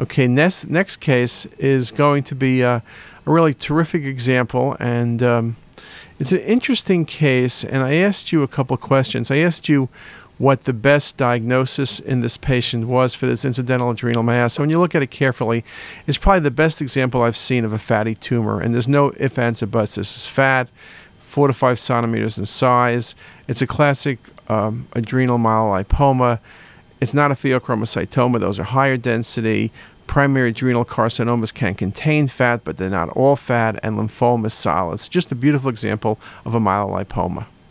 Okay, next next case is going to be a, a really terrific example, and um, it's an interesting case. And I asked you a couple questions. I asked you what the best diagnosis in this patient was for this incidental adrenal mass. So when you look at it carefully, it's probably the best example I've seen of a fatty tumor. And there's no ifs, ands, or buts. This is fat, four to five centimeters in size. It's a classic um, adrenal myelolipoma. It's not a pheochromocytoma. Those are higher density. Primary adrenal carcinomas can contain fat, but they're not all fat, and lymphoma. It's just a beautiful example of a myelolipoma.